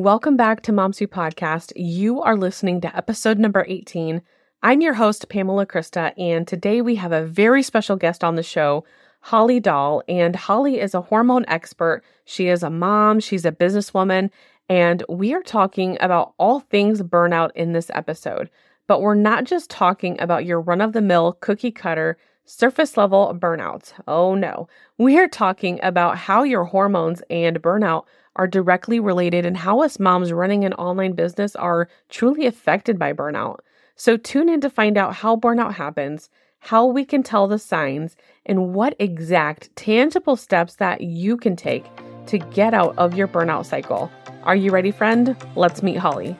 Welcome back to Moms Who Podcast. You are listening to episode number 18. I'm your host, Pamela Krista, and today we have a very special guest on the show, Holly Doll. And Holly is a hormone expert. She is a mom, she's a businesswoman, and we are talking about all things burnout in this episode. But we're not just talking about your run of the mill cookie cutter surface level burnout. Oh no. We are talking about how your hormones and burnout are directly related and how us moms running an online business are truly affected by burnout. So tune in to find out how burnout happens, how we can tell the signs, and what exact tangible steps that you can take to get out of your burnout cycle. Are you ready, friend? Let's meet Holly.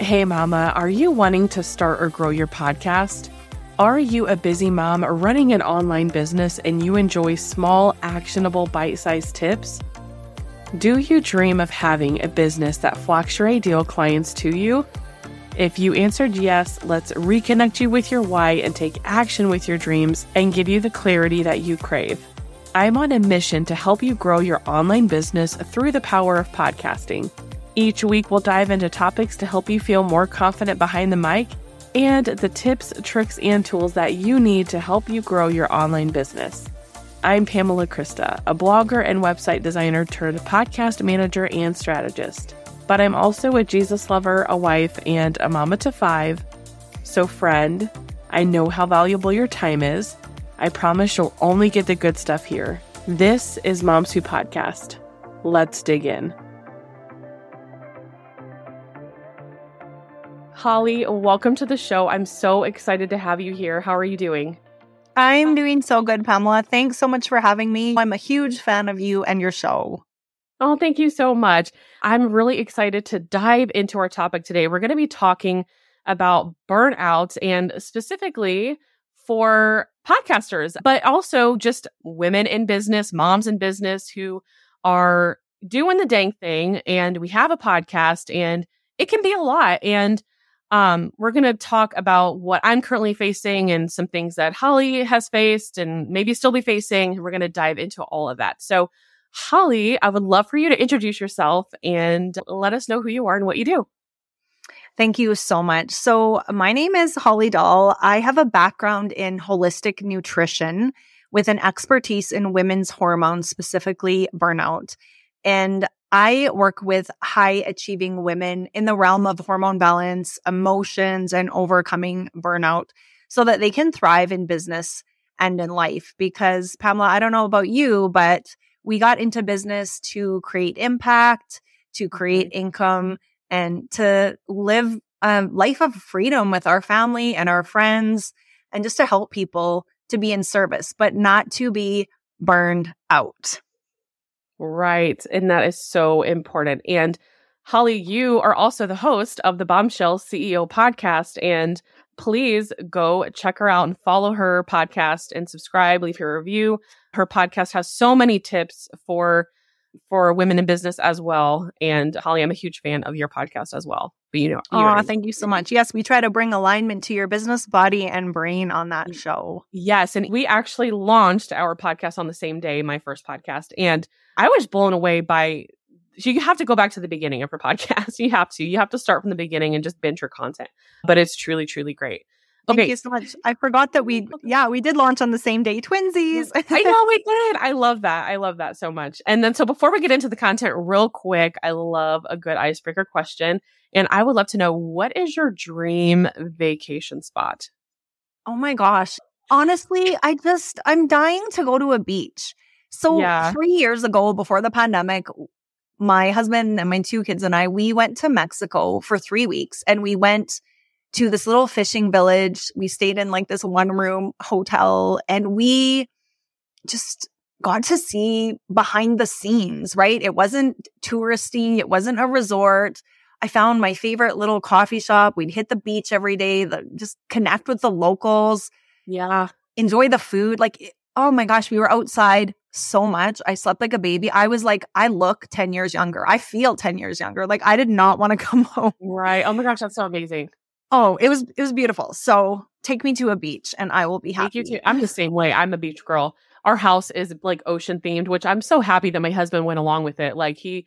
Hey, Mama, are you wanting to start or grow your podcast? Are you a busy mom running an online business and you enjoy small, actionable, bite sized tips? Do you dream of having a business that flocks your ideal clients to you? If you answered yes, let's reconnect you with your why and take action with your dreams and give you the clarity that you crave. I'm on a mission to help you grow your online business through the power of podcasting. Each week, we'll dive into topics to help you feel more confident behind the mic and the tips, tricks, and tools that you need to help you grow your online business. I'm Pamela Krista, a blogger and website designer turned podcast manager and strategist. But I'm also a Jesus lover, a wife, and a mama to five. So, friend, I know how valuable your time is. I promise you'll only get the good stuff here. This is Moms Who Podcast. Let's dig in. Holly, welcome to the show. I'm so excited to have you here. How are you doing? I'm doing so good, Pamela. Thanks so much for having me. I'm a huge fan of you and your show. Oh, thank you so much. I'm really excited to dive into our topic today. We're going to be talking about burnout and specifically for podcasters, but also just women in business, moms in business who are doing the dang thing. And we have a podcast and it can be a lot. And um, we're going to talk about what I'm currently facing and some things that Holly has faced and maybe still be facing. We're going to dive into all of that. So, Holly, I would love for you to introduce yourself and let us know who you are and what you do. Thank you so much. So, my name is Holly Doll. I have a background in holistic nutrition with an expertise in women's hormones, specifically burnout. And I work with high achieving women in the realm of hormone balance, emotions, and overcoming burnout so that they can thrive in business and in life. Because, Pamela, I don't know about you, but we got into business to create impact, to create mm-hmm. income, and to live a life of freedom with our family and our friends, and just to help people to be in service, but not to be burned out. Right. And that is so important. And Holly, you are also the host of the Bombshell CEO podcast. And please go check her out and follow her podcast and subscribe, leave her review. Her podcast has so many tips for for women in business as well. And Holly, I'm a huge fan of your podcast as well. But you know, oh, thank you so much. Yes, we try to bring alignment to your business, body, and brain on that show. Yes, and we actually launched our podcast on the same day, my first podcast, and I was blown away by. You have to go back to the beginning of her podcast. You have to. You have to start from the beginning and just binge her content. But it's truly, truly great. Thank okay. you so much. I forgot that we, yeah, we did launch on the same day, twinsies. I know we did. I love that. I love that so much. And then, so before we get into the content, real quick, I love a good icebreaker question. And I would love to know what is your dream vacation spot? Oh my gosh. Honestly, I just, I'm dying to go to a beach. So, yeah. three years ago, before the pandemic, my husband and my two kids and I, we went to Mexico for three weeks and we went to this little fishing village. We stayed in like this one room hotel and we just got to see behind the scenes, right? It wasn't touristy. It wasn't a resort. I found my favorite little coffee shop. We'd hit the beach every day, the, just connect with the locals. Yeah. Enjoy the food. Like, oh my gosh, we were outside so much. I slept like a baby. I was like, I look 10 years younger. I feel 10 years younger. Like, I did not want to come home. Right. Oh my gosh, that's so amazing. Oh, it was it was beautiful. So take me to a beach and I will be happy. Take you to, I'm the same way. I'm a beach girl. our house is like ocean themed, which I'm so happy that my husband went along with it. Like he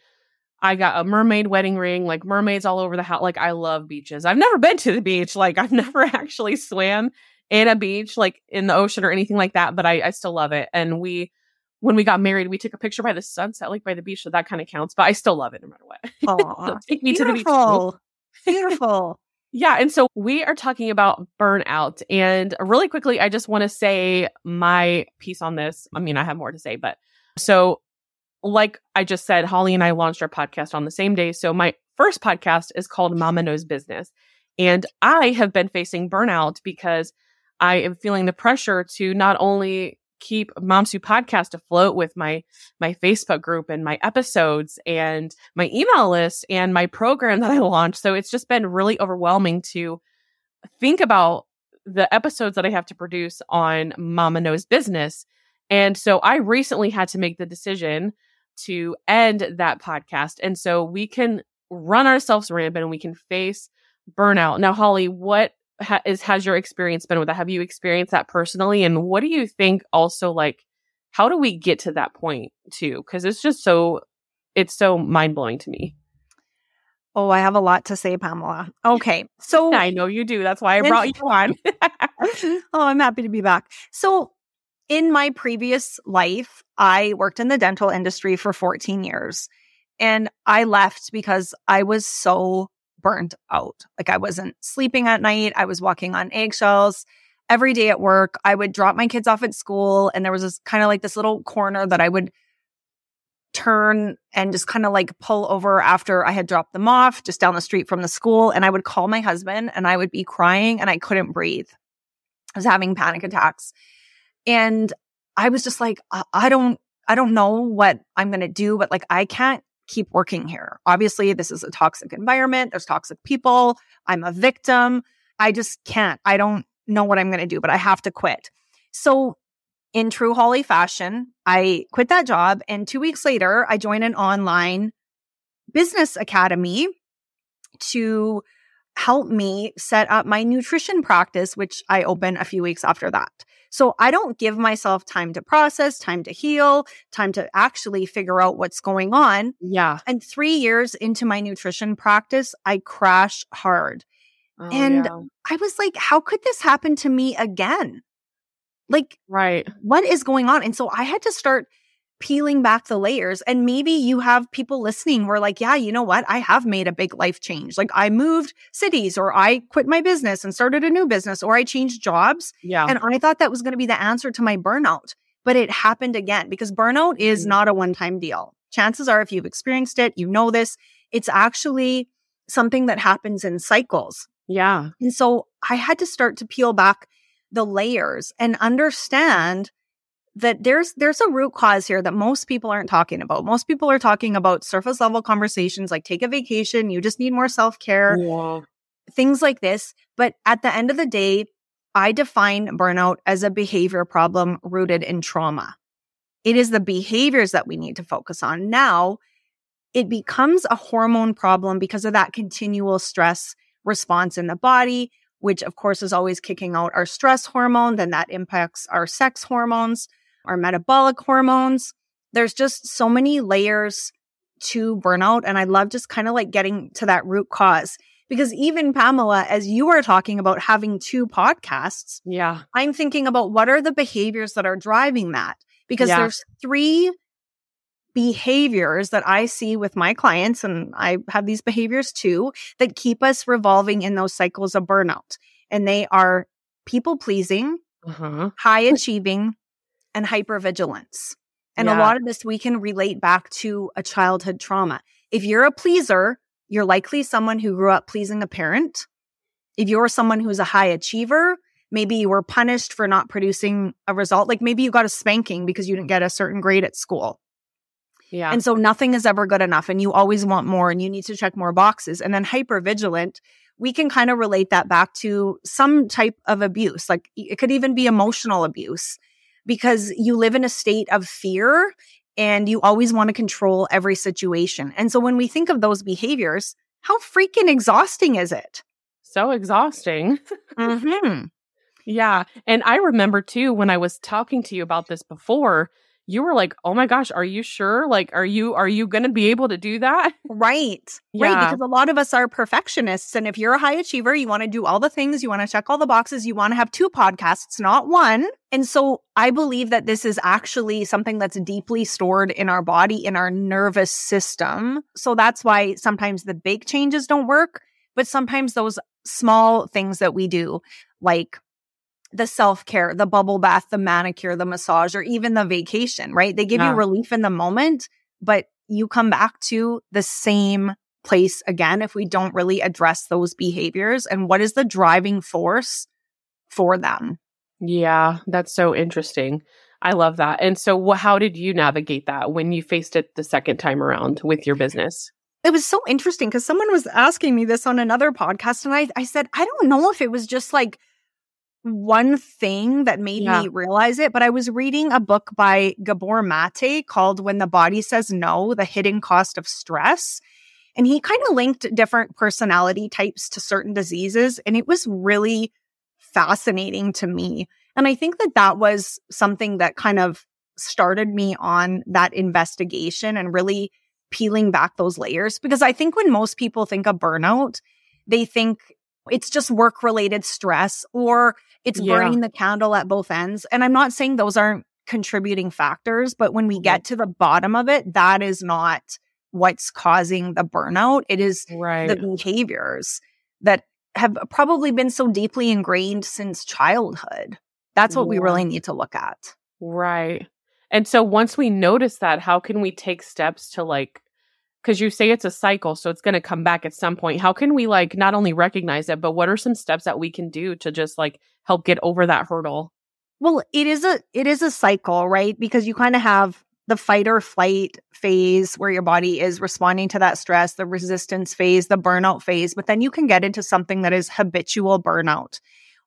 I got a mermaid wedding ring, like mermaids all over the house. Like I love beaches. I've never been to the beach. Like I've never actually swam in a beach, like in the ocean or anything like that, but I, I still love it. And we, when we got married, we took a picture by the sunset, like by the beach. So that kind of counts, but I still love it no matter what. so take me Beautiful. to the beach. Beautiful. Yeah. And so we are talking about burnout. And really quickly, I just want to say my piece on this. I mean, I have more to say, but so like I just said, Holly and I launched our podcast on the same day. So my first podcast is called Mama Knows Business. And I have been facing burnout because I am feeling the pressure to not only keep Moms Who Podcast afloat with my my Facebook group and my episodes and my email list and my program that I launched. So it's just been really overwhelming to think about the episodes that I have to produce on Mama Knows Business. And so I recently had to make the decision to end that podcast. And so we can run ourselves rampant and we can face burnout. Now, Holly, what ha- is, has your experience been with that? Have you experienced that personally? And what do you think also like, how do we get to that point too? Cause it's just so, it's so mind blowing to me. Oh, I have a lot to say, Pamela. Okay. So I know you do. That's why I brought you on. oh, I'm happy to be back. So in my previous life, I worked in the dental industry for 14 years and I left because I was so burnt out. Like I wasn't sleeping at night. I was walking on eggshells every day at work. I would drop my kids off at school and there was this kind of like this little corner that I would turn and just kind of like pull over after I had dropped them off just down the street from the school. And I would call my husband and I would be crying and I couldn't breathe. I was having panic attacks. And I was just like, I don't, I don't know what I'm going to do, but like, I can't keep working here. Obviously, this is a toxic environment. There's toxic people. I'm a victim. I just can't. I don't know what I'm going to do, but I have to quit. So, in true Holly fashion, I quit that job. And two weeks later, I joined an online business academy to help me set up my nutrition practice, which I opened a few weeks after that. So I don't give myself time to process, time to heal, time to actually figure out what's going on. Yeah. And three years into my nutrition practice, I crash hard. Oh, and yeah. I was like, how could this happen to me again? Like, right. What is going on? And so I had to start peeling back the layers. And maybe you have people listening who are like, yeah, you know what? I have made a big life change. Like I moved cities or I quit my business and started a new business or I changed jobs. Yeah. And I thought that was going to be the answer to my burnout, but it happened again because burnout is mm-hmm. not a one time deal. Chances are, if you've experienced it, you know this, it's actually something that happens in cycles. Yeah. And so I had to start to peel back the layers and understand that there's there's a root cause here that most people aren't talking about. Most people are talking about surface level conversations like take a vacation, you just need more self-care. Yeah. Things like this, but at the end of the day, I define burnout as a behavior problem rooted in trauma. It is the behaviors that we need to focus on. Now, it becomes a hormone problem because of that continual stress response in the body, which of course is always kicking out our stress hormone. Then that impacts our sex hormones our metabolic hormones. There's just so many layers to burnout. And I love just kind of like getting to that root cause. Because even Pamela, as you are talking about having two podcasts, yeah, I'm thinking about what are the behaviors that are driving that? Because yeah. there's three behaviors that I see with my clients, and I have these behaviors too, that keep us revolving in those cycles of burnout. And they are people pleasing, uh-huh. high achieving, and hypervigilance. And yeah. a lot of this we can relate back to a childhood trauma. If you're a pleaser, you're likely someone who grew up pleasing a parent. If you're someone who's a high achiever, maybe you were punished for not producing a result. Like maybe you got a spanking because you didn't get a certain grade at school. Yeah. And so nothing is ever good enough and you always want more and you need to check more boxes. And then hypervigilant, we can kind of relate that back to some type of abuse. Like it could even be emotional abuse because you live in a state of fear and you always want to control every situation. And so when we think of those behaviors, how freaking exhausting is it? So exhausting. mm-hmm. Yeah. And I remember too when I was talking to you about this before, you were like, "Oh my gosh, are you sure? Like are you are you going to be able to do that?" Right. Yeah. Right, because a lot of us are perfectionists and if you're a high achiever, you want to do all the things, you want to check all the boxes, you want to have two podcasts, not one. And so I believe that this is actually something that's deeply stored in our body in our nervous system. So that's why sometimes the big changes don't work, but sometimes those small things that we do like the self care, the bubble bath, the manicure, the massage, or even the vacation, right? They give yeah. you relief in the moment, but you come back to the same place again if we don't really address those behaviors. And what is the driving force for them? Yeah, that's so interesting. I love that. And so, wh- how did you navigate that when you faced it the second time around with your business? It was so interesting because someone was asking me this on another podcast, and I, I said, I don't know if it was just like one thing that made yeah. me realize it, but I was reading a book by Gabor Mate called When the Body Says No The Hidden Cost of Stress. And he kind of linked different personality types to certain diseases. And it was really fascinating to me. And I think that that was something that kind of started me on that investigation and really peeling back those layers. Because I think when most people think of burnout, they think it's just work related stress or it's yeah. burning the candle at both ends. And I'm not saying those aren't contributing factors, but when we get to the bottom of it, that is not what's causing the burnout. It is right. the behaviors that have probably been so deeply ingrained since childhood. That's what yeah. we really need to look at. Right. And so once we notice that, how can we take steps to like because you say it's a cycle, so it's going to come back at some point. How can we like not only recognize it, but what are some steps that we can do to just like help get over that hurdle? Well, it is a it is a cycle, right? Because you kind of have the fight or flight phase where your body is responding to that stress, the resistance phase, the burnout phase, but then you can get into something that is habitual burnout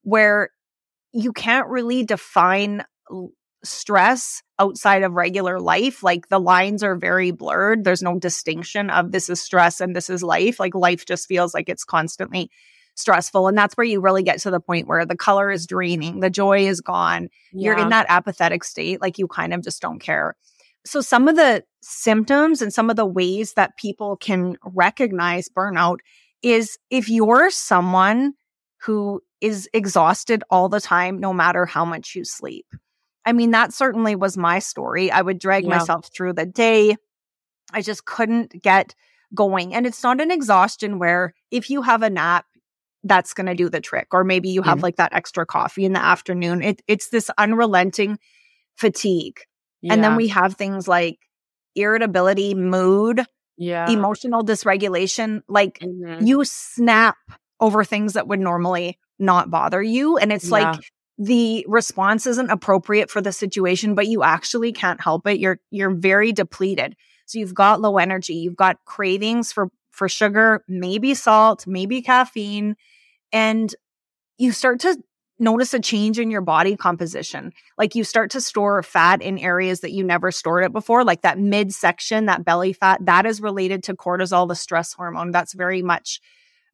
where you can't really define stress outside of regular life. Like the lines are very blurred. There's no distinction of this is stress and this is life. Like life just feels like it's constantly stressful. And that's where you really get to the point where the color is draining, the joy is gone. Yeah. You're in that apathetic state. Like you kind of just don't care. So some of the symptoms and some of the ways that people can recognize burnout is if you're someone who is exhausted all the time, no matter how much you sleep. I mean, that certainly was my story. I would drag yeah. myself through the day. I just couldn't get going. And it's not an exhaustion where if you have a nap, that's going to do the trick. Or maybe you have like that extra coffee in the afternoon. It, it's this unrelenting fatigue. Yeah. And then we have things like irritability, mood, yeah. emotional dysregulation. Like mm-hmm. you snap over things that would normally not bother you. And it's yeah. like the response isn't appropriate for the situation, but you actually can't help it. You're, you're very depleted. So you've got low energy. You've got cravings for, for sugar, maybe salt, maybe caffeine. And you start to notice a change in your body composition. Like you start to store fat in areas that you never stored it before, like that midsection, that belly fat, that is related to cortisol, the stress hormone. That's very much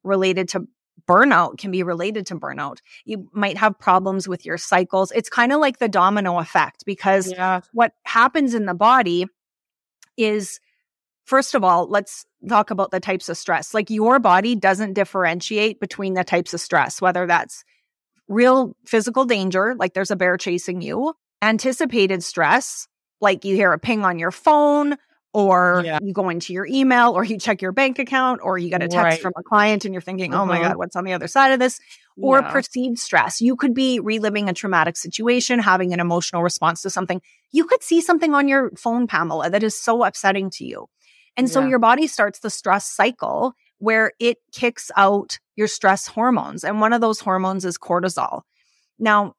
related to burnout can be related to burnout. You might have problems with your cycles. It's kind of like the domino effect because yeah. what happens in the body is first of all, let's talk about the types of stress. Like your body doesn't differentiate between the types of stress, whether that's real physical danger, like there's a bear chasing you, anticipated stress, like you hear a ping on your phone, or yeah. you go into your email or you check your bank account or you get a text right. from a client and you're thinking, oh uh-huh. my God, what's on the other side of this? Or yeah. perceived stress. You could be reliving a traumatic situation, having an emotional response to something. You could see something on your phone, Pamela, that is so upsetting to you. And so yeah. your body starts the stress cycle where it kicks out your stress hormones. And one of those hormones is cortisol. Now,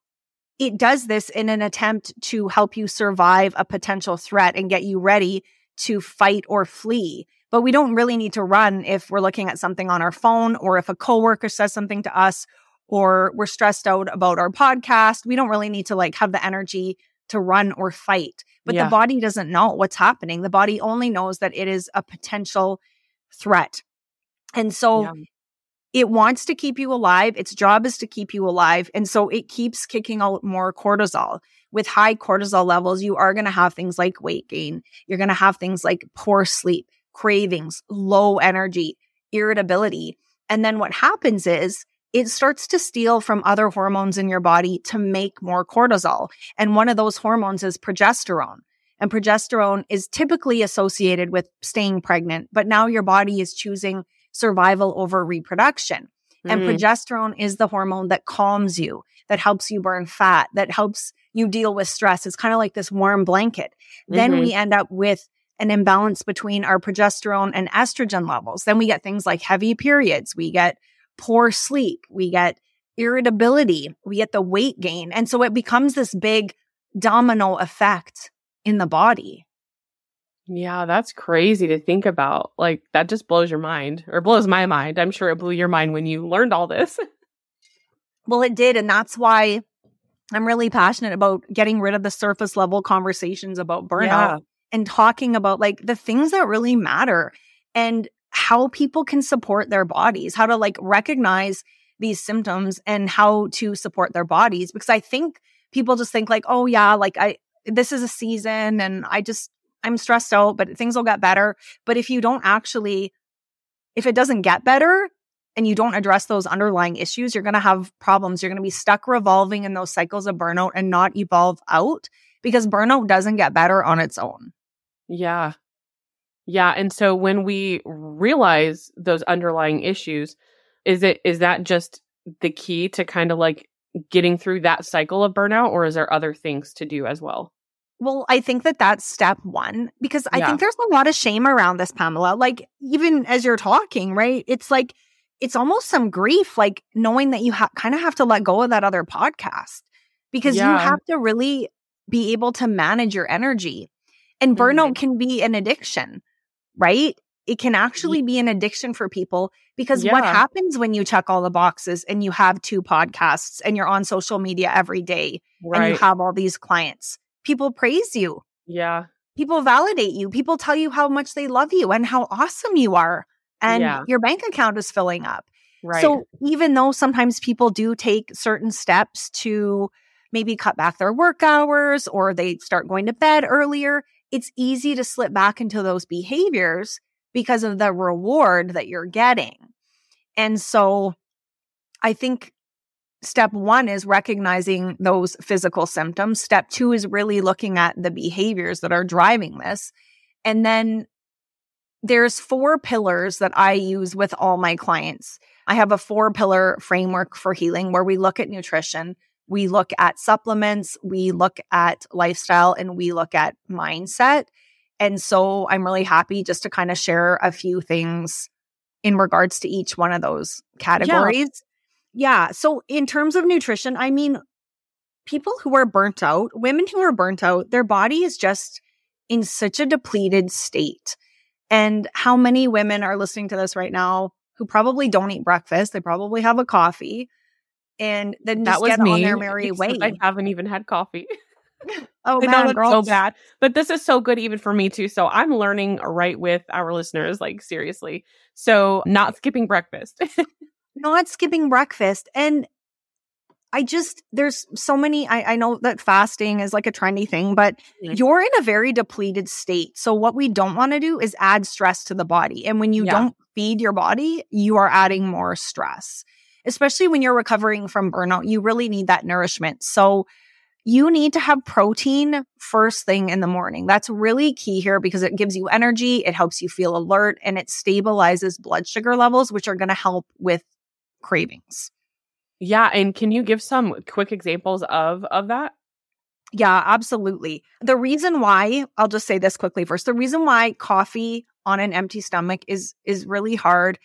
it does this in an attempt to help you survive a potential threat and get you ready to fight or flee. But we don't really need to run if we're looking at something on our phone or if a coworker says something to us or we're stressed out about our podcast. We don't really need to like have the energy to run or fight. But yeah. the body doesn't know what's happening. The body only knows that it is a potential threat. And so yeah. It wants to keep you alive. Its job is to keep you alive. And so it keeps kicking out more cortisol. With high cortisol levels, you are going to have things like weight gain. You're going to have things like poor sleep, cravings, low energy, irritability. And then what happens is it starts to steal from other hormones in your body to make more cortisol. And one of those hormones is progesterone. And progesterone is typically associated with staying pregnant, but now your body is choosing survival over reproduction. Mm. And progesterone is the hormone that calms you, that helps you burn fat, that helps you deal with stress. It's kind of like this warm blanket. Mm-hmm. Then we end up with an imbalance between our progesterone and estrogen levels. Then we get things like heavy periods. We get poor sleep. We get irritability. We get the weight gain. And so it becomes this big domino effect in the body. Yeah, that's crazy to think about. Like, that just blows your mind or blows my mind. I'm sure it blew your mind when you learned all this. well, it did. And that's why I'm really passionate about getting rid of the surface level conversations about burnout yeah. and talking about like the things that really matter and how people can support their bodies, how to like recognize these symptoms and how to support their bodies. Because I think people just think like, oh, yeah, like I, this is a season and I just, I'm stressed out, but things will get better. But if you don't actually, if it doesn't get better and you don't address those underlying issues, you're going to have problems. You're going to be stuck revolving in those cycles of burnout and not evolve out because burnout doesn't get better on its own. Yeah. Yeah. And so when we realize those underlying issues, is it, is that just the key to kind of like getting through that cycle of burnout or is there other things to do as well? Well, I think that that's step one because I yeah. think there's a lot of shame around this, Pamela. Like, even as you're talking, right? It's like, it's almost some grief, like knowing that you ha- kind of have to let go of that other podcast because yeah. you have to really be able to manage your energy. And burnout mm-hmm. can be an addiction, right? It can actually be an addiction for people because yeah. what happens when you check all the boxes and you have two podcasts and you're on social media every day right. and you have all these clients? People praise you. Yeah. People validate you. People tell you how much they love you and how awesome you are. And yeah. your bank account is filling up. Right. So even though sometimes people do take certain steps to maybe cut back their work hours or they start going to bed earlier, it's easy to slip back into those behaviors because of the reward that you're getting. And so I think step one is recognizing those physical symptoms. Step two is really looking at the behaviors that are driving this. And then there's four pillars that I use with all my clients. I have a four pillar framework for healing where we look at nutrition, we look at supplements, we look at lifestyle, and we look at mindset. And so I'm really happy just to kind of share a few things in regards to each one of those categories. Yeah. So, in terms of nutrition, I mean, people who are burnt out, women who are burnt out, their body is just in such a depleted state. And how many women are listening to this right now who probably don't eat breakfast? They probably have a coffee and then that was get me. on their merry way. I haven't even had coffee. oh, man, know so bad. But this is so good even for me too. So I'm learning right with our listeners, like seriously. So not skipping breakfast. Not skipping breakfast. And I just, there's so many. I, I know that fasting is like a trendy thing, but mm-hmm. you're in a very depleted state. So, what we don't want to do is add stress to the body. And when you yeah. don't feed your body, you are adding more stress, especially when you're recovering from burnout. You really need that nourishment. So, you need to have protein first thing in the morning. That's really key here because it gives you energy, it helps you feel alert, and it stabilizes blood sugar levels, which are going to help with cravings. Yeah, and can you give some quick examples of of that? Yeah, absolutely. The reason why, I'll just say this quickly first. The reason why coffee on an empty stomach is is really hard.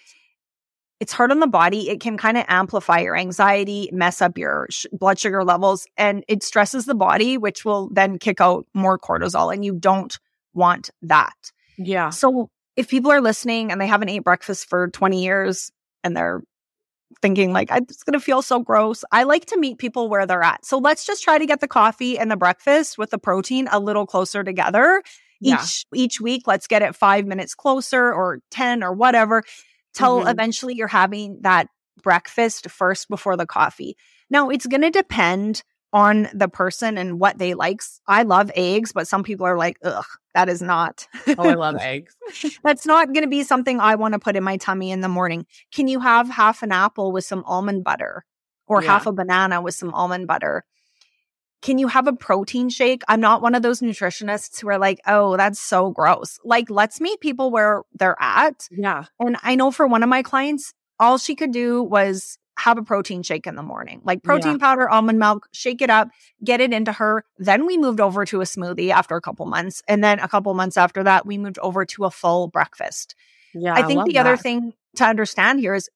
It's hard on the body. It can kind of amplify your anxiety, mess up your sh- blood sugar levels, and it stresses the body, which will then kick out more cortisol. And you don't want that. Yeah. So if people are listening and they haven't ate breakfast for 20 years and they're thinking like I'm just going to feel so gross. I like to meet people where they're at. So let's just try to get the coffee and the breakfast with the protein a little closer together. Yeah. Each each week, let's get it 5 minutes closer or 10 or whatever till mm-hmm. eventually you're having that breakfast first before the coffee. Now, it's going to depend on the person and what they like. I love eggs, but some people are like, ugh, that is not. oh, I love eggs. That's not going to be something I want to put in my tummy in the morning. Can you have half an apple with some almond butter or yeah. half a banana with some almond butter? Can you have a protein shake? I'm not one of those nutritionists who are like, oh, that's so gross. Like, let's meet people where they're at. Yeah. And I know for one of my clients, all she could do was have a protein shake in the morning, like protein yeah. powder, almond milk, shake it up, get it into her. Then we moved over to a smoothie after a couple months. And then a couple months after that, we moved over to a full breakfast. Yeah. I think I the that. other thing to understand here is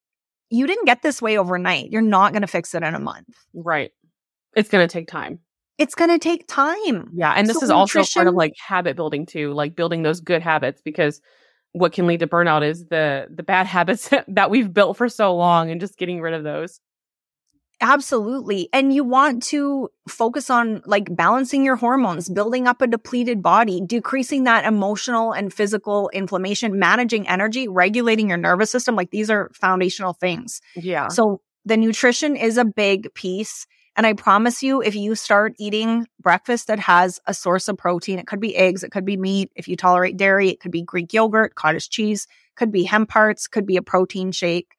you didn't get this way overnight. You're not going to fix it in a month. Right. It's going to take time. It's going to take time. Yeah. And this so is nutrition- also part of like habit building too, like building those good habits because what can lead to burnout is the the bad habits that we've built for so long and just getting rid of those. Absolutely. And you want to focus on like balancing your hormones, building up a depleted body, decreasing that emotional and physical inflammation, managing energy, regulating your nervous system. Like these are foundational things. Yeah. So the nutrition is a big piece. And I promise you, if you start eating breakfast that has a source of protein, it could be eggs, it could be meat. If you tolerate dairy, it could be Greek yogurt, cottage cheese, could be hemp hearts, could be a protein shake.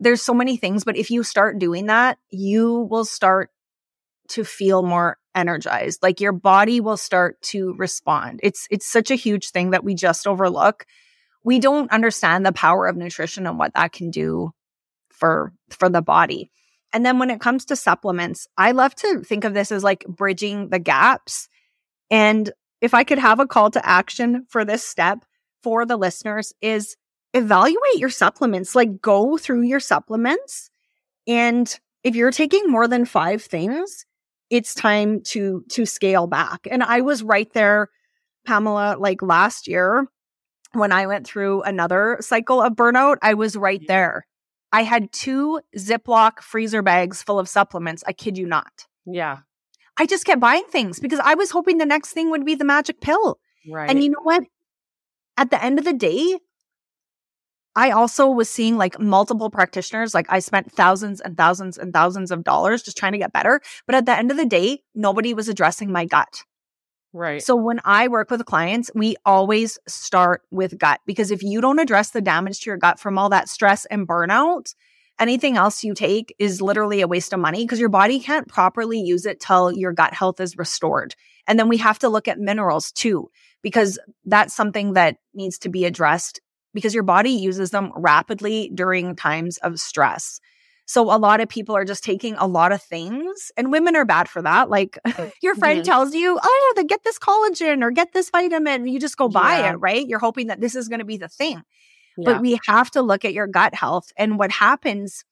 There's so many things, but if you start doing that, you will start to feel more energized. Like your body will start to respond. It's it's such a huge thing that we just overlook. We don't understand the power of nutrition and what that can do for for the body. And then when it comes to supplements, I love to think of this as like bridging the gaps. And if I could have a call to action for this step for the listeners is evaluate your supplements, like go through your supplements. And if you're taking more than five things, it's time to, to scale back. And I was right there, Pamela, like last year when I went through another cycle of burnout, I was right there. I had two Ziploc freezer bags full of supplements. I kid you not. Yeah. I just kept buying things because I was hoping the next thing would be the magic pill. Right. And you know what? At the end of the day, I also was seeing like multiple practitioners. Like I spent thousands and thousands and thousands of dollars just trying to get better. But at the end of the day, nobody was addressing my gut. Right. So when I work with clients, we always start with gut because if you don't address the damage to your gut from all that stress and burnout, anything else you take is literally a waste of money because your body can't properly use it till your gut health is restored. And then we have to look at minerals too, because that's something that needs to be addressed because your body uses them rapidly during times of stress. So a lot of people are just taking a lot of things and women are bad for that. Like your friend mm-hmm. tells you, oh, yeah, get this collagen or get this vitamin. You just go buy yeah. it, right? You're hoping that this is going to be the thing. Yeah. But we have to look at your gut health. And what happens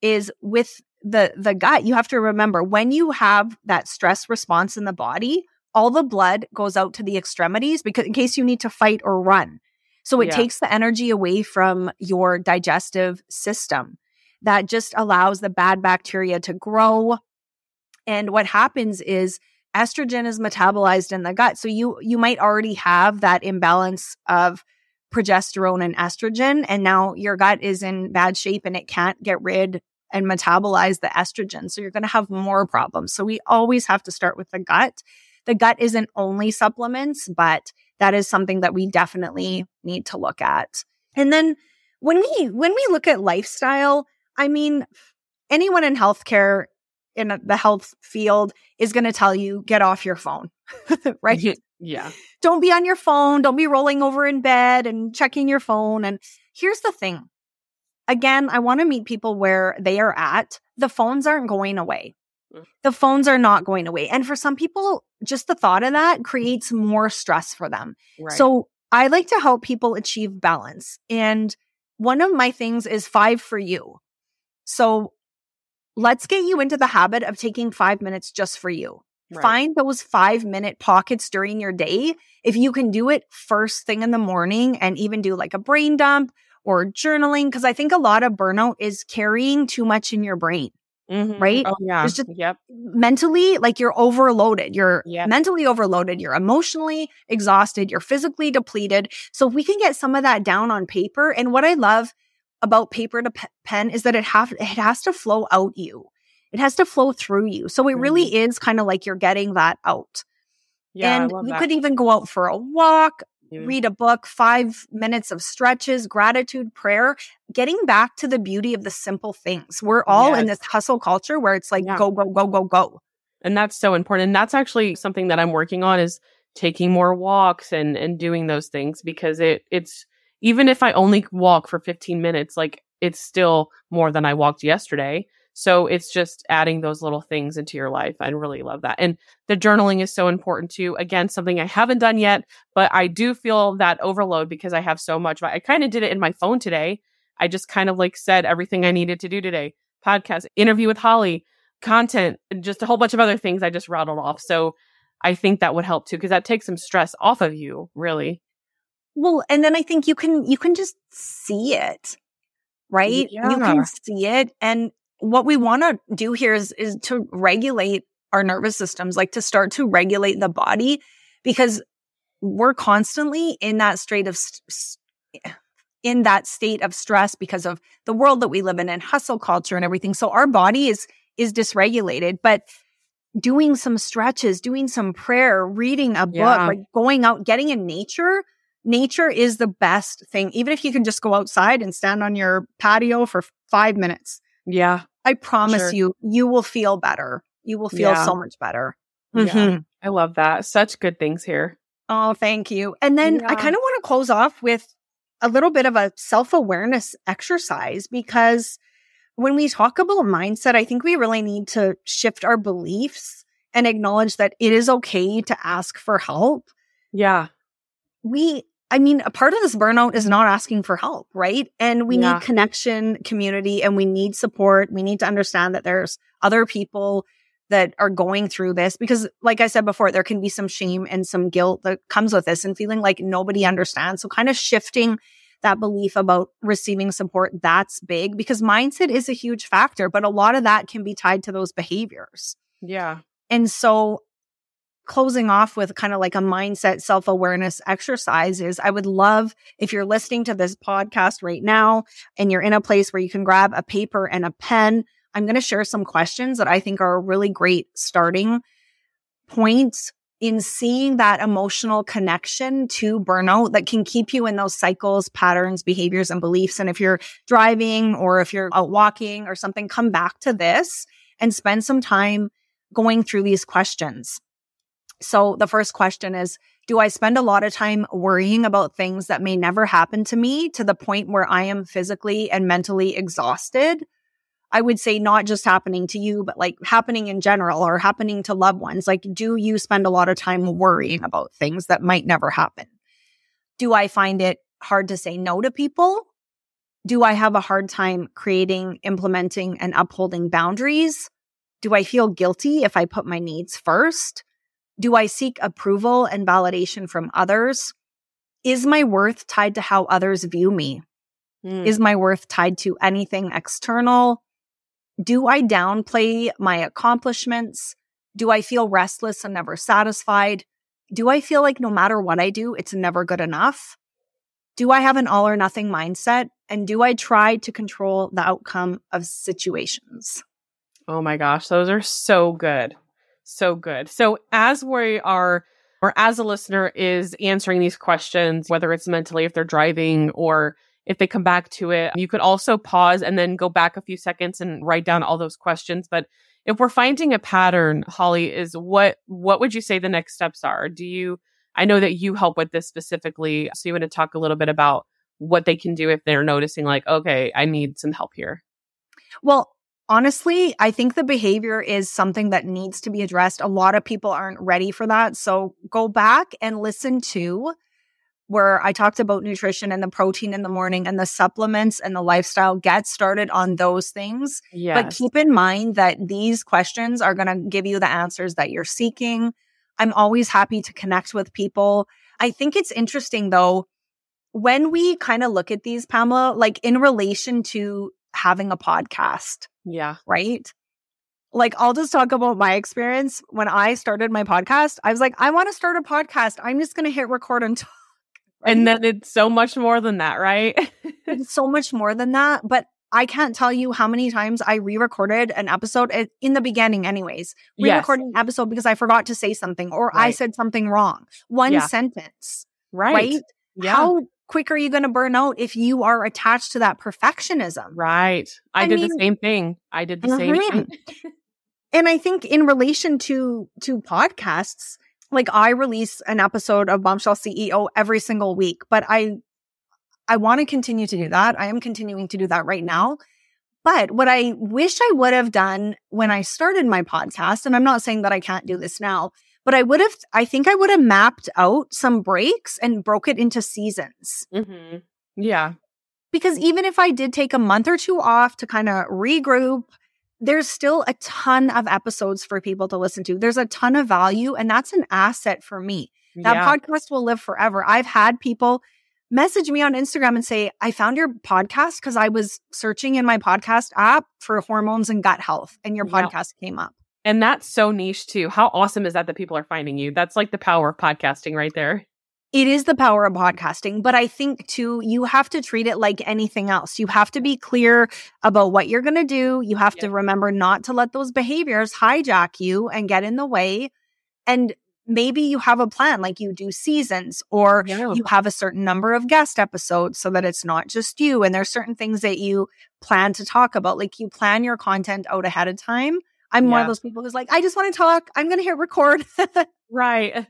is with the, the gut, you have to remember when you have that stress response in the body, all the blood goes out to the extremities because in case you need to fight or run. So it yeah. takes the energy away from your digestive system that just allows the bad bacteria to grow. And what happens is estrogen is metabolized in the gut. So you you might already have that imbalance of progesterone and estrogen and now your gut is in bad shape and it can't get rid and metabolize the estrogen. So you're going to have more problems. So we always have to start with the gut. The gut isn't only supplements, but that is something that we definitely need to look at. And then when we when we look at lifestyle, I mean, anyone in healthcare in the health field is going to tell you get off your phone, right? Yeah. Don't be on your phone. Don't be rolling over in bed and checking your phone. And here's the thing. Again, I want to meet people where they are at. The phones aren't going away. The phones are not going away. And for some people, just the thought of that creates more stress for them. Right. So I like to help people achieve balance. And one of my things is five for you. So let's get you into the habit of taking five minutes just for you. Right. Find those five minute pockets during your day. If you can do it first thing in the morning and even do like a brain dump or journaling, because I think a lot of burnout is carrying too much in your brain. Mm-hmm. Right? Oh, yeah. It's just yep. mentally, like you're overloaded. You're yep. mentally overloaded. You're emotionally exhausted. You're physically depleted. So we can get some of that down on paper, and what I love about paper to pen is that it have it has to flow out you. It has to flow through you. So it really Mm-hmm. is kind of like you're getting that out. Yeah, I and you that. could even go out for a walk, read a book, five minutes of stretches, gratitude, prayer, getting back to the beauty of the simple things. We're all in this hustle culture where it's like Yeah. go, go, go, go, go. and that's so important and that's actually something that i'm working on is taking more walks and and doing those things because it it's even if i only walk for 15 minutes like it's still more than i walked yesterday. So it's just adding those little things into your life. I really love that. And the journaling is so important too. Again something i haven't done yet but i do feel that overload because i have so much i kind of did it in my phone today. I just kind of like said everything i needed to do today. Podcast interview with holly content and just a whole bunch of other things I just rattled off. So I think that would help too because that takes some stress off of you, really. Well, and then I think you can you can just see it, right? You can see it, and what we want to do here is is to regulate our nervous systems, like to start to regulate the body, because we're constantly in that state of st- in that state of stress because of the world that we live in and hustle culture and everything. So our body is is dysregulated, but doing some stretches, doing some prayer, reading a book, Yeah. like going out, getting in nature, nature is the best thing. Even if you can just go outside and stand on your patio for five minutes, Yeah. I promise Sure. you, you will feel better. You will feel Yeah. so much better. Yeah. Mhm. I love that. Such good things here. Oh, thank you. And then I kind of want to close off with a little bit of a self awareness exercise because when we talk about mindset, I think we really need to shift our beliefs and acknowledge that it is okay to ask for help. Yeah. We, I mean, a part of this burnout is not asking for help, right? And we Yeah. need connection, community, and we need support. We need to understand that there's other people that are going through this because, like I said before, there can be some shame and some guilt that comes with this and feeling like nobody understands. So, kind of shifting that belief about receiving support, that's big because mindset is a huge factor, but a lot of that can be tied to those behaviors. Yeah. And so closing off with kind of like a mindset self awareness exercise is I would love if you're listening to this podcast right now and you're in a place where you can grab a paper and a pen. I'm going to share some questions that I think are a really great starting point in seeing that emotional connection to burnout that can keep you in those cycles, patterns, behaviors, and beliefs. And if you're driving or if you're out walking or something, come back to this and spend some time going through these questions. So the first question is, do I spend a lot of time worrying about things that may never happen to me to the point where I am physically and mentally exhausted? I would say not just happening to you, but like happening in general or happening to loved ones. Like, do you spend a lot of time worrying about things that might never happen? Do I find it hard to say no to people? Do I have a hard time creating, implementing, and upholding boundaries? Do I feel guilty if I put my needs first? Do I seek approval and validation from others? Is my worth tied to how others view me? Mm. Is my worth tied to anything external? Do I downplay my accomplishments? Do I feel restless and never satisfied? Do I feel like no matter what I do, it's never good enough? Do I have an all or nothing mindset? And do I try to control the outcome of situations? Oh my gosh, those are so good. So good. So as we are or as a listener is answering these questions, whether it's mentally if they're driving or if they come back to it, you could also pause and then go back a few seconds and write down all those questions. But if we're finding a pattern, Holly, is what what would you say the next steps are? Do you I know that you help with this specifically. So you want to talk a little bit about what they can do if they're noticing like, okay, I need some help here. Well, honestly, I think the behavior is something that needs to be addressed. A lot of people aren't ready for that. So go back and listen to where I talked about nutrition and the protein in the morning and the supplements and the lifestyle. Get started on those things. Yeah. But keep in mind that these questions are going to give you the answers that you're seeking. I'm always happy to connect with people. I think it's interesting though, when we kind of look at these, Pamela, like in relation to having a podcast, yeah. right? Like, I'll just talk about my experience. When I started my podcast, I was like, I want to start a podcast. I'm just going to hit record and talk. And then it's so much more than that, right? it's so much more than that. But I can't tell you how many times I re-recorded an episode in the beginning, anyways. Re-recorded yes. an episode because I forgot to say something or right. I said something wrong. One yeah. sentence, right? Right? Yeah. How quick are you going to burn out if you are attached to that perfectionism? Right. I, I did mean, the same thing. I did the mm-hmm. same thing. and I think in relation to to podcasts, like I release an episode of Bombshell CEO every single week, but I I want to continue to do that. I am continuing to do that right now. But what I wish I would have done when I started my podcast, and I'm not saying that I can't do this now, but I would have, I think I would have mapped out some breaks and broke it into seasons. Mm-hmm. Yeah. Because even if I did take a month or two off to kind of regroup, there's still a ton of episodes for people to listen to. There's a ton of value, and that's an asset for me. That yeah. podcast will live forever. I've had people message me on Instagram and say, I found your podcast because I was searching in my podcast app for hormones and gut health, and your podcast yeah. came up. And that's so niche too. How awesome is that that people are finding you? That's like the power of podcasting right there. It is the power of podcasting, but I think too, you have to treat it like anything else. You have to be clear about what you're going to do. You have to remember not to let those behaviors hijack you and get in the way. And maybe you have a plan like you do seasons or yeah. you have a certain number of guest episodes so that it's not just you and there's certain things that you plan to talk about like you plan your content out ahead of time i'm yeah. one of those people who's like i just want to talk i'm going to hit record right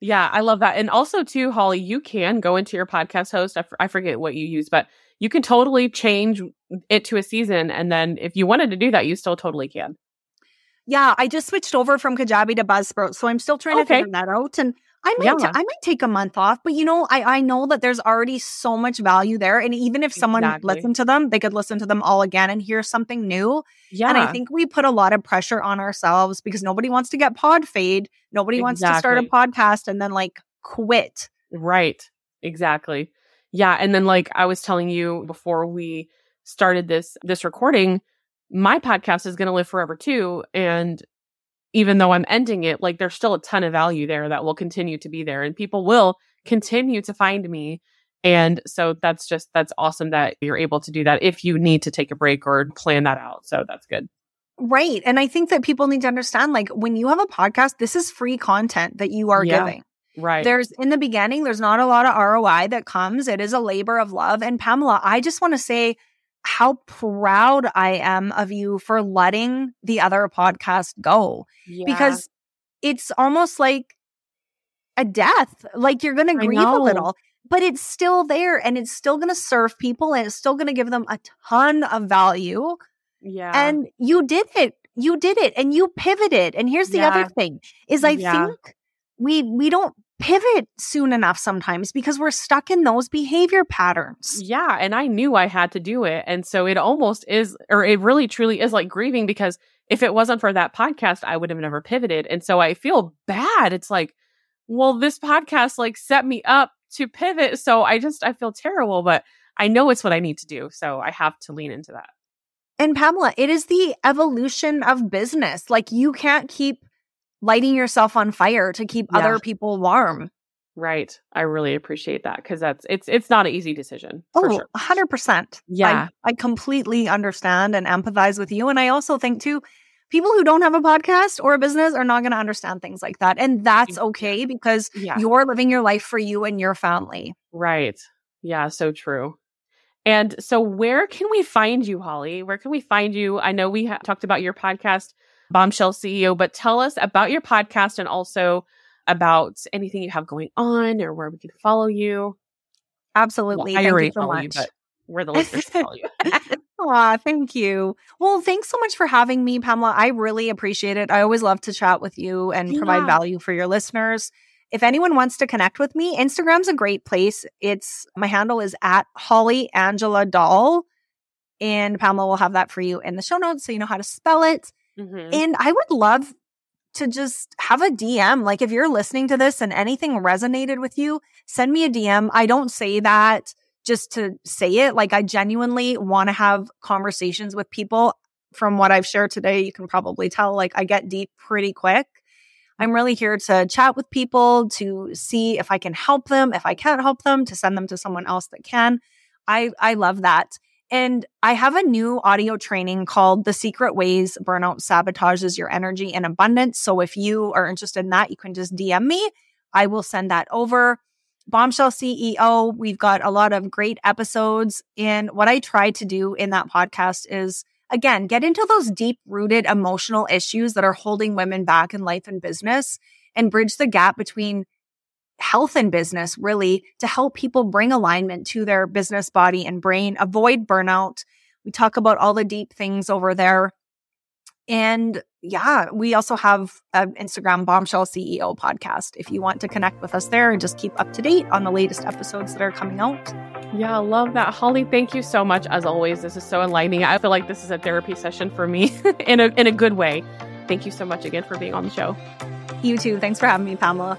yeah i love that and also too holly you can go into your podcast host I, f- I forget what you use but you can totally change it to a season and then if you wanted to do that you still totally can yeah, I just switched over from Kajabi to Buzzsprout, so I'm still trying okay. to figure that out. And I might, yeah. t- I might take a month off, but you know, I, I know that there's already so much value there. And even if someone exactly. listened to them, they could listen to them all again and hear something new. Yeah. And I think we put a lot of pressure on ourselves because nobody wants to get pod fade. Nobody exactly. wants to start a podcast and then like quit. Right. Exactly. Yeah. And then like I was telling you before we started this this recording, my podcast is going to live forever too. And even though I'm ending it, like there's still a ton of value there that will continue to be there and people will continue to find me. And so that's just, that's awesome that you're able to do that if you need to take a break or plan that out. So that's good. Right. And I think that people need to understand like when you have a podcast, this is free content that you are yeah, giving. Right. There's in the beginning, there's not a lot of ROI that comes. It is a labor of love. And Pamela, I just want to say, how proud I am of you for letting the other podcast go yeah. because it's almost like a death. Like you're going to grieve a little, but it's still there and it's still going to serve people and it's still going to give them a ton of value. Yeah. And you did it. You did it and you pivoted. And here's the yeah. other thing is I yeah. think we we don't pivot soon enough sometimes because we're stuck in those behavior patterns. Yeah. And I knew I had to do it. And so it almost is, or it really truly is like grieving because if it wasn't for that podcast, I would have never pivoted. And so I feel bad. It's like, well, this podcast like set me up to pivot. So I just, I feel terrible, but I know it's what I need to do. So I have to lean into that. And Pamela, it is the evolution of business. Like you can't keep lighting yourself on fire to keep yeah. other people warm. Right. I really appreciate that because that's it's it's not an easy decision. Oh, sure. 100%. Yeah. I, I completely understand and empathize with you. And I also think too, people who don't have a podcast or a business are not going to understand things like that. And that's okay because yeah. you're living your life for you and your family. Right. Yeah, so true. And so where can we find you, Holly? Where can we find you? I know we ha- talked about your podcast Bombshell CEO, but tell us about your podcast and also about anything you have going on or where we can follow you. Absolutely. Well, I already so follow much. you, but where the listeners follow you. Aw, thank you. Well, thanks so much for having me, Pamela. I really appreciate it. I always love to chat with you and yeah. provide value for your listeners. If anyone wants to connect with me, Instagram's a great place. It's my handle is at Holly Angela Doll. And Pamela will have that for you in the show notes so you know how to spell it. Mm-hmm. And I would love to just have a DM. Like if you're listening to this and anything resonated with you, send me a DM. I don't say that just to say it. Like I genuinely want to have conversations with people. From what I've shared today, you can probably tell like I get deep pretty quick. I'm really here to chat with people to see if I can help them. If I can't help them, to send them to someone else that can. I, I love that. And I have a new audio training called The Secret Ways Burnout Sabotages Your Energy and Abundance. So if you are interested in that, you can just DM me. I will send that over. Bombshell CEO, we've got a lot of great episodes. And what I try to do in that podcast is, again, get into those deep rooted emotional issues that are holding women back in life and business and bridge the gap between health and business, really, to help people bring alignment to their business body and brain, avoid burnout. We talk about all the deep things over there. And yeah, we also have an Instagram Bombshell CEO podcast. If you want to connect with us there and just keep up to date on the latest episodes that are coming out. Yeah, I love that. Holly, thank you so much as always. This is so enlightening. I feel like this is a therapy session for me in a in a good way. Thank you so much again for being on the show. You too. Thanks for having me, Pamela.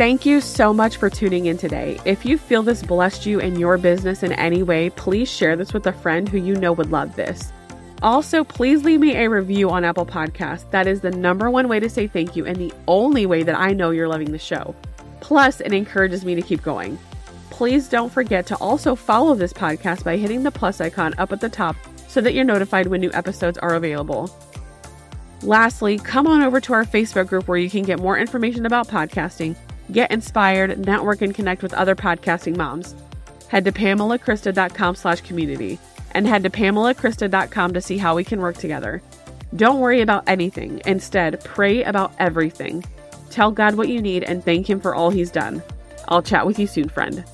Thank you so much for tuning in today. If you feel this blessed you in your business in any way, please share this with a friend who you know would love this. Also, please leave me a review on Apple Podcasts. That is the number one way to say thank you and the only way that I know you're loving the show. Plus, it encourages me to keep going. Please don't forget to also follow this podcast by hitting the plus icon up at the top so that you're notified when new episodes are available. Lastly, come on over to our Facebook group where you can get more information about podcasting Get inspired, network, and connect with other podcasting moms. Head to PamelaKrista.com slash community and head to PamelaKrista.com to see how we can work together. Don't worry about anything. Instead, pray about everything. Tell God what you need and thank Him for all He's done. I'll chat with you soon, friend.